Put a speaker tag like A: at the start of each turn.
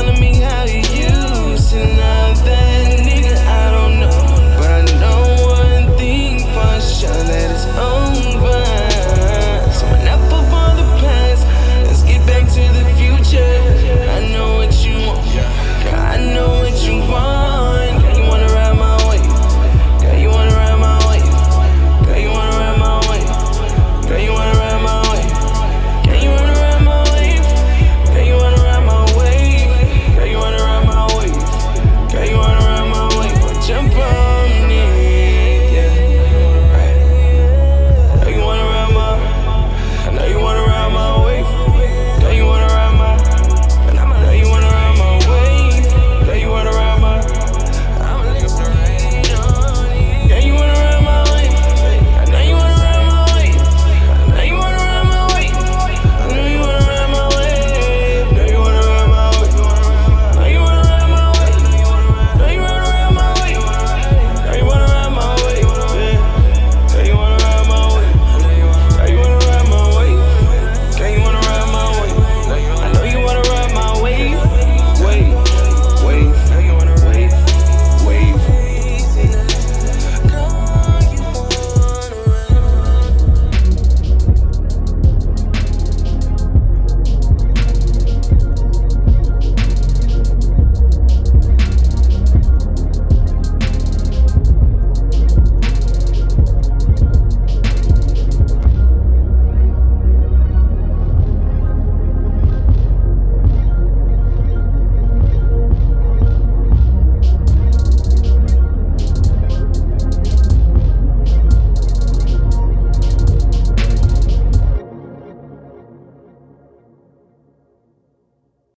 A: telling me how he